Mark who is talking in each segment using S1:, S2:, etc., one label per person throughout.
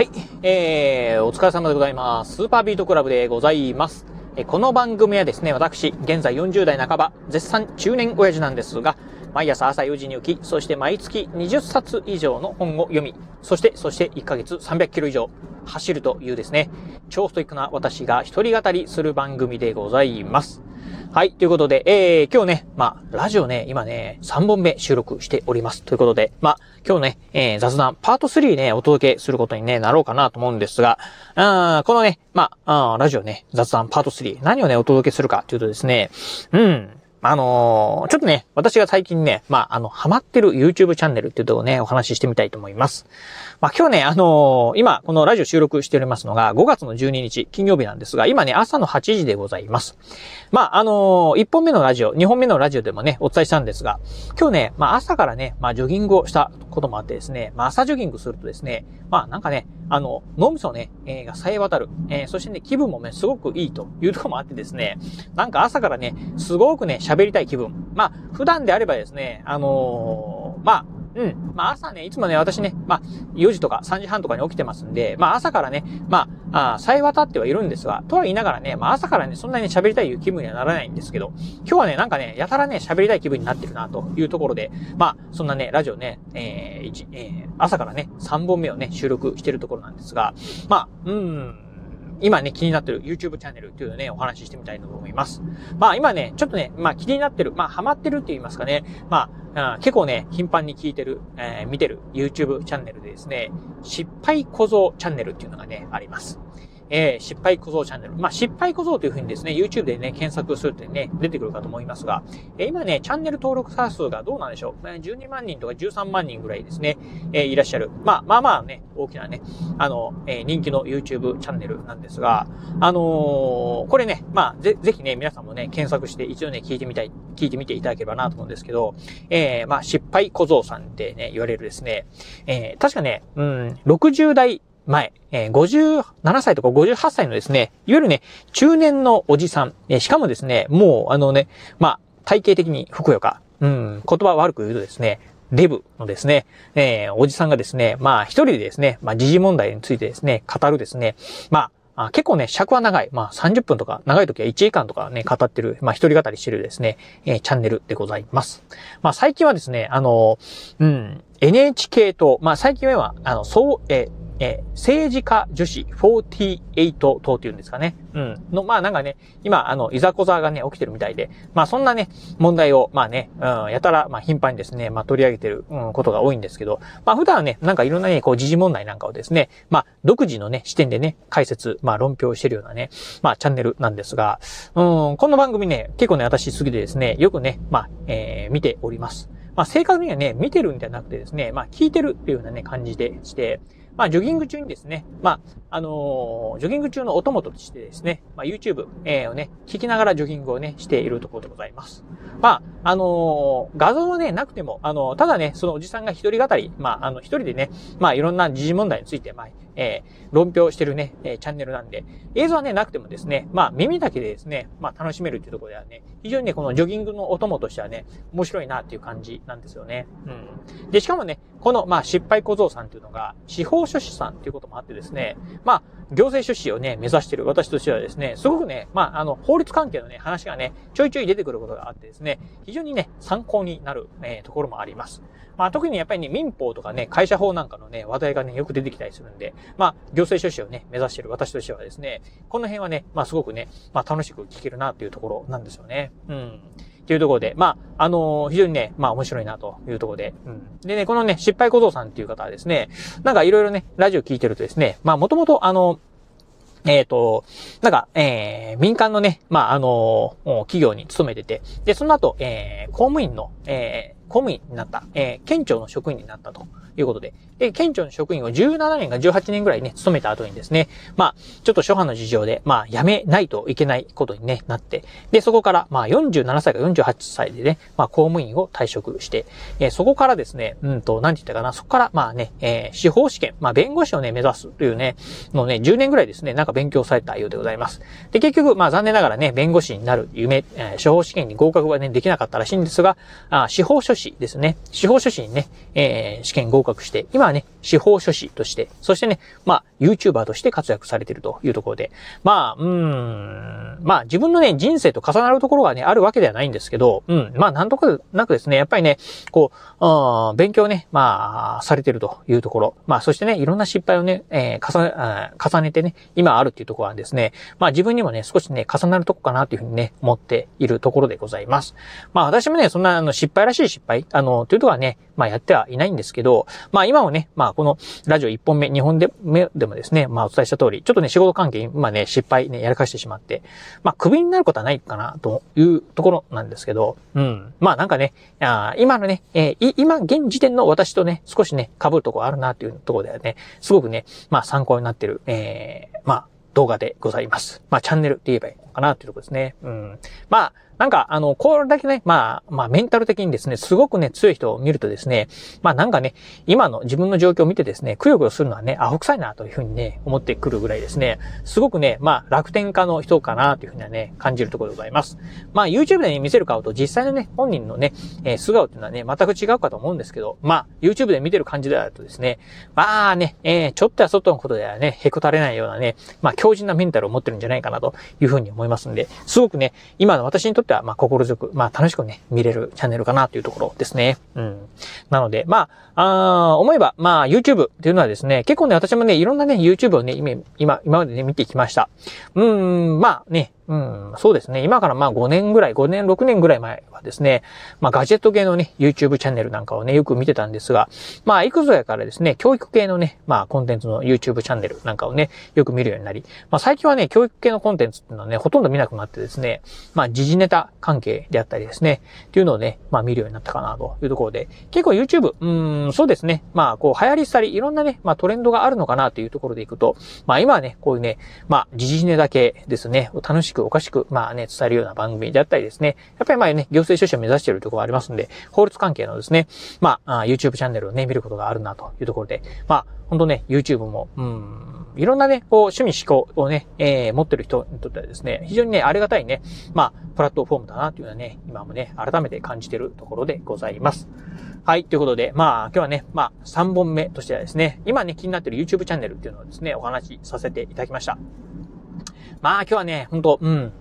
S1: はい。えー、お疲れ様でございます。スーパービートクラブでございます。えこの番組はですね、私、現在40代半ば、絶賛中年親父なんですが、毎朝朝4時に起き、そして毎月20冊以上の本を読み、そして、そして1ヶ月300キロ以上走るというですね、超ストイックな私が一人語りする番組でございます。はい。ということで、えー、今日ね、まあ、ラジオね、今ね、3本目収録しております。ということで、まあ、今日ね、えー、雑談パート3ね、お届けすることにね、なろうかなと思うんですが、あこのね、まあ、あラジオね、雑談パート3、何をね、お届けするかというとですね、うん、あのー、ちょっとね、私が最近ね、まあ、あの、ハマってる YouTube チャンネルっていうところをね、お話ししてみたいと思います。まあ、今日ね、あのー、今、このラジオ収録しておりますのが、5月の12日、金曜日なんですが、今ね、朝の8時でございます。まあ、あのー、1本目のラジオ、2本目のラジオでもね、お伝えしたんですが、今日ね、まあ、朝からね、まあ、ジョギングをしたこともあってですね、まあ、朝ジョギングするとですね、まあ、なんかね、あの、脳みそね、えー、が冴え渡る、えー、そしてね、気分もね、すごくいいというところもあってですね、なんか朝からね、すごくね、喋りたい気分。まあ、普段であればですね、あのー、まあ、うん。まあ朝ね、いつもね、私ね、まあ4時とか3時半とかに起きてますんで、まあ朝からね、まあ、あさえ渡ってはいるんですが、とは言いながらね、まあ朝からね、そんなに喋りたい気分にはならないんですけど、今日はね、なんかね、やたらね、喋りたい気分になってるな、というところで、まあ、そんなね、ラジオね、えー、えー、朝からね、3本目をね、収録してるところなんですが、まあ、うん、今ね、気になってる YouTube チャンネルっていうのをね、お話ししてみたいと思います。まあ今ね、ちょっとね、まあ気になってる、まあハマってるって言いますかね、まあ、結構ね、頻繁に聞いてる、えー、見てる YouTube チャンネルでですね、失敗小僧チャンネルっていうのがね、あります。えー、失敗小僧チャンネル。まあ、失敗小僧というふうにですね、YouTube でね、検索するとね、出てくるかと思いますが、えー、今ね、チャンネル登録者数がどうなんでしょう。12万人とか13万人ぐらいですね、えー、いらっしゃる。まあ、まあまあね、大きなね、あの、えー、人気の YouTube チャンネルなんですが、あのー、これね、まあ、ぜ、ぜひね、皆さんもね、検索して一度ね、聞いてみたい、聞いてみていただければなと思うんですけど、えー、まあ、失敗小僧さんってね、言われるですね、えー、確かね、うん、60代前、えー、57歳とか58歳のですね、いわゆるね、中年のおじさん、しかもですね、もうあのね、まあ、体型的にふくよか、うん、言葉悪く言うとですね、デブのですね、えー、おじさんがですね、まあ一人でですね、まあ時事問題についてですね、語るですね、まああ結構ね、尺は長い。まあ30分とか、長い時は1時間とかね、語ってる、まあ一人語りしてるですね、えー、チャンネルでございます。まあ最近はですね、あの、うん、NHK と、まあ最近は、あの、そう、えーえー、政治家女子48党っていうんですかね。うん。の、まあなんかね、今、あの、いざこざがね、起きてるみたいで、まあそんなね、問題を、まあね、うん、やたら、まあ頻繁にですね、まあ取り上げてる、うん、ことが多いんですけど、まあ普段ね、なんかいろんなね、こう、時事問題なんかをですね、まあ独自のね、視点でね、解説、まあ論評してるようなね、まあチャンネルなんですが、うん、この番組ね、結構ね、私好きでですね、よくね、まあ、えー、見ております。まあ正確にはね、見てるんじゃなくてですね、まあ聞いてるっていうようなね、感じでして、まあ、ジョギング中にですね、まあ、あのー、ジョギング中のお供としてですね、まあ、YouTube、えー、をね、聞きながらジョギングをね、しているところでございます。まあ、あのー、画像はね、なくても、あのただね、そのおじさんが一人語り、まあ、あの、一人でね、まあ、いろんな時事問題について、まあ、えー、論評してるね、えー、チャンネルなんで、映像はね、なくてもですね、まあ、耳だけでですね、まあ、楽しめるっていうところではね、非常にね、このジョギングのお供としてはね、面白いなっていう感じなんですよね。うん。で、しかもね、この、まあ、失敗小僧さんっていうのが、司法書士さんっていうこともあってですね、まあ、行政書士をね、目指してる私としてはですね、すごくね、まあ、あの、法律関係のね、話がね、ちょいちょい出てくることがあってですね、非常にね、参考になる、えー、ところもあります。まあ、特にやっぱりね、民法とかね、会社法なんかのね、話題がね、よく出てきたりするんで、まあ、行政書士をね、目指している私としてはですね、この辺はね、まあ、すごくね、まあ、楽しく聞けるなっていうところなんですよね。うん。っていうところで、まあ、あのー、非常にね、まあ面白いなというところで、うん。でね、このね、失敗小僧さんっていう方はですね、なんかいろいろね、ラジオ聞いてるとですね、まあもともとあの、えっ、と、なんか、えー、民間のね、まあ、あのー、企業に勤めてて、で、その後、えー、公務員の、えー、公務員になった、えー、県庁の職員になったということで、で、県庁の職員を17年か18年ぐらいね、勤めた後にですね、まあ、ちょっと諸般の事情で、まあ、辞めないといけないことにね、なって、で、そこから、まあ、47歳か48歳でね、まあ、公務員を退職して、えー、そこからですね、うんと、なんて言ったかな、そこから、まあね、えー、司法試験、まあ、弁護士をね、目指すというね、のね、10年ぐらいですね、なんか勉強されたようでございます。で、結局、まあ、残念ながらね、弁護士になる夢、えー、司法試験に合格はね、できなかったらしいんですが、あ司法書士士ですね。司法書士にね、えー、試験合格して、今はね、司法書士として、そしてね、まあ、YouTuber として活躍されているというところで、まあ、うん、まあ、自分のね、人生と重なるところがね、あるわけではないんですけど、うん、まあ、なんとかなくですね、やっぱりね、こう、勉強ね、まあ、されてるというところ、まあ、そしてね、いろんな失敗をね、えー、重ね、重ねてね、今あるっていうところはですね、まあ、自分にもね、少しね、重なるとこかなというふうにね、思っているところでございます。まあ、私もね、そんな、あの、失敗らしい失敗、あの、というところはね、まあ、やってはいないんですけど、まあ、今もね、まあ、この、ラジオ1本目、2本で目でもですね、まあ、お伝えした通り、ちょっとね、仕事関係、今ね、失敗ね、やらかしてしまって、まあ、クビになることはないかな、というところなんですけど、うん。まあ、なんかね、あ今のね、えー、今、現時点の私とね、少しね、被るとこあるな、というところではね、すごくね、まあ、参考になってる、えー、まあ、動画でございます。まあ、チャンネルって言えばいいのかなっていうところですね。うん。まあ、なんか、あの、これだけね、まあ、まあ、メンタル的にですね、すごくね、強い人を見るとですね、まあなんかね、今の自分の状況を見てですね、くよくよするのはね、アホ臭いなというふうにね、思ってくるぐらいですね、すごくね、まあ、楽天家の人かなというふうにはね、感じるところでございます。まあ、YouTube で、見せる顔と実際のね、本人のね、えー、素顔っていうのはね、全く違うかと思うんですけど、まあ、YouTube で見てる感じであるとですね、まあね、えー、ちょっとや外のことではね、へこたれないようなね、まあ、強靭なメンタルを持ってるんじゃないかなというふうに思いますんで、すごくね、今の私にとってた、まあ、心強くまあ楽しくね、見れるチャンネルかなというところですね。うん。なので、まあ、あ思えば、まあ YouTube っていうのはですね、結構ね、私もね、いろんなね、YouTube をね、今、今、今までね、見てきました。うん、まあね、うん、そうですね。今からまあ5年ぐらい、5年、6年ぐらい前はですね、まあガジェット系のね、YouTube チャンネルなんかをね、よく見てたんですが、まあいくぞやからですね、教育系のね、まあコンテンツの YouTube チャンネルなんかをね、よく見るようになり、まあ最近はね、教育系のコンテンツっていうのはね、ほとんど見なくなってですね、まあ時事ネタ関係であったりですね、っていうのをね、まあ見るようになったかなというところで、結構 YouTube、うん、そうですね、まあこう流行りしたり、いろんなね、まあトレンドがあるのかなというところでいくと、まあ今はね、こういうね、まあ時事ネタ系ですね、楽しくおかしく、まあね、伝えるような番組であったりですね、やっぱりまあね、行政書士を目指しているところがありますんで、法律関係のですね、まあ、YouTube チャンネルをね、見ることがあるなというところで、まあ、本当ね、YouTube も、うん、いろんなね、こう、趣味思考をね、えー、持ってる人にとってはですね、非常にね、ありがたいね、まあ、プラットフォームだなというのはね、今もね、改めて感じているところでございます。はい、ということで、まあ、今日はね、まあ、3本目としてはですね、今ね、気になっている YouTube チャンネルっていうのをですね、お話しさせていただきました。まあ、今日はね、ほんとうん、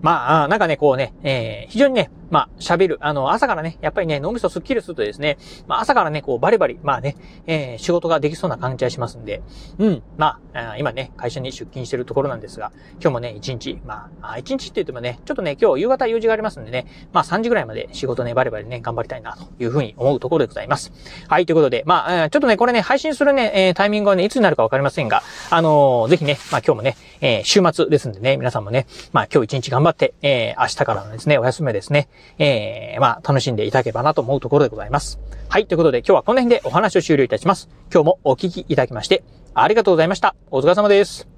S1: まあ、なんかね、こうね、えー、非常にね、まあ、喋る。あの、朝からね、やっぱりね、脳みそスッキリするとですね、まあ、朝からね、こう、バリバリ、まあね、えー、仕事ができそうな感じはしますんで、うん、まあ、今ね、会社に出勤してるところなんですが、今日もね、一日、まあ、一日って言ってもね、ちょっとね、今日夕方用事がありますんでね、まあ、3時ぐらいまで仕事ね、バリバリね、頑張りたいな、というふうに思うところでございます。はい、ということで、まあ、ちょっとね、これね、配信するね、えー、タイミングはね、いつになるかわかりませんが、あのー、ぜひね、まあ、今日もね、えー、週末ですんでね、皆さんもね、まあ、今日一日頑張って、えー、明日からのですね、お休みですね、えー、まあ、楽しんでいただければなと思うところでございます。はい、ということで今日はこの辺でお話を終了いたします。今日もお聞きいただきまして、ありがとうございました。お疲れ様です。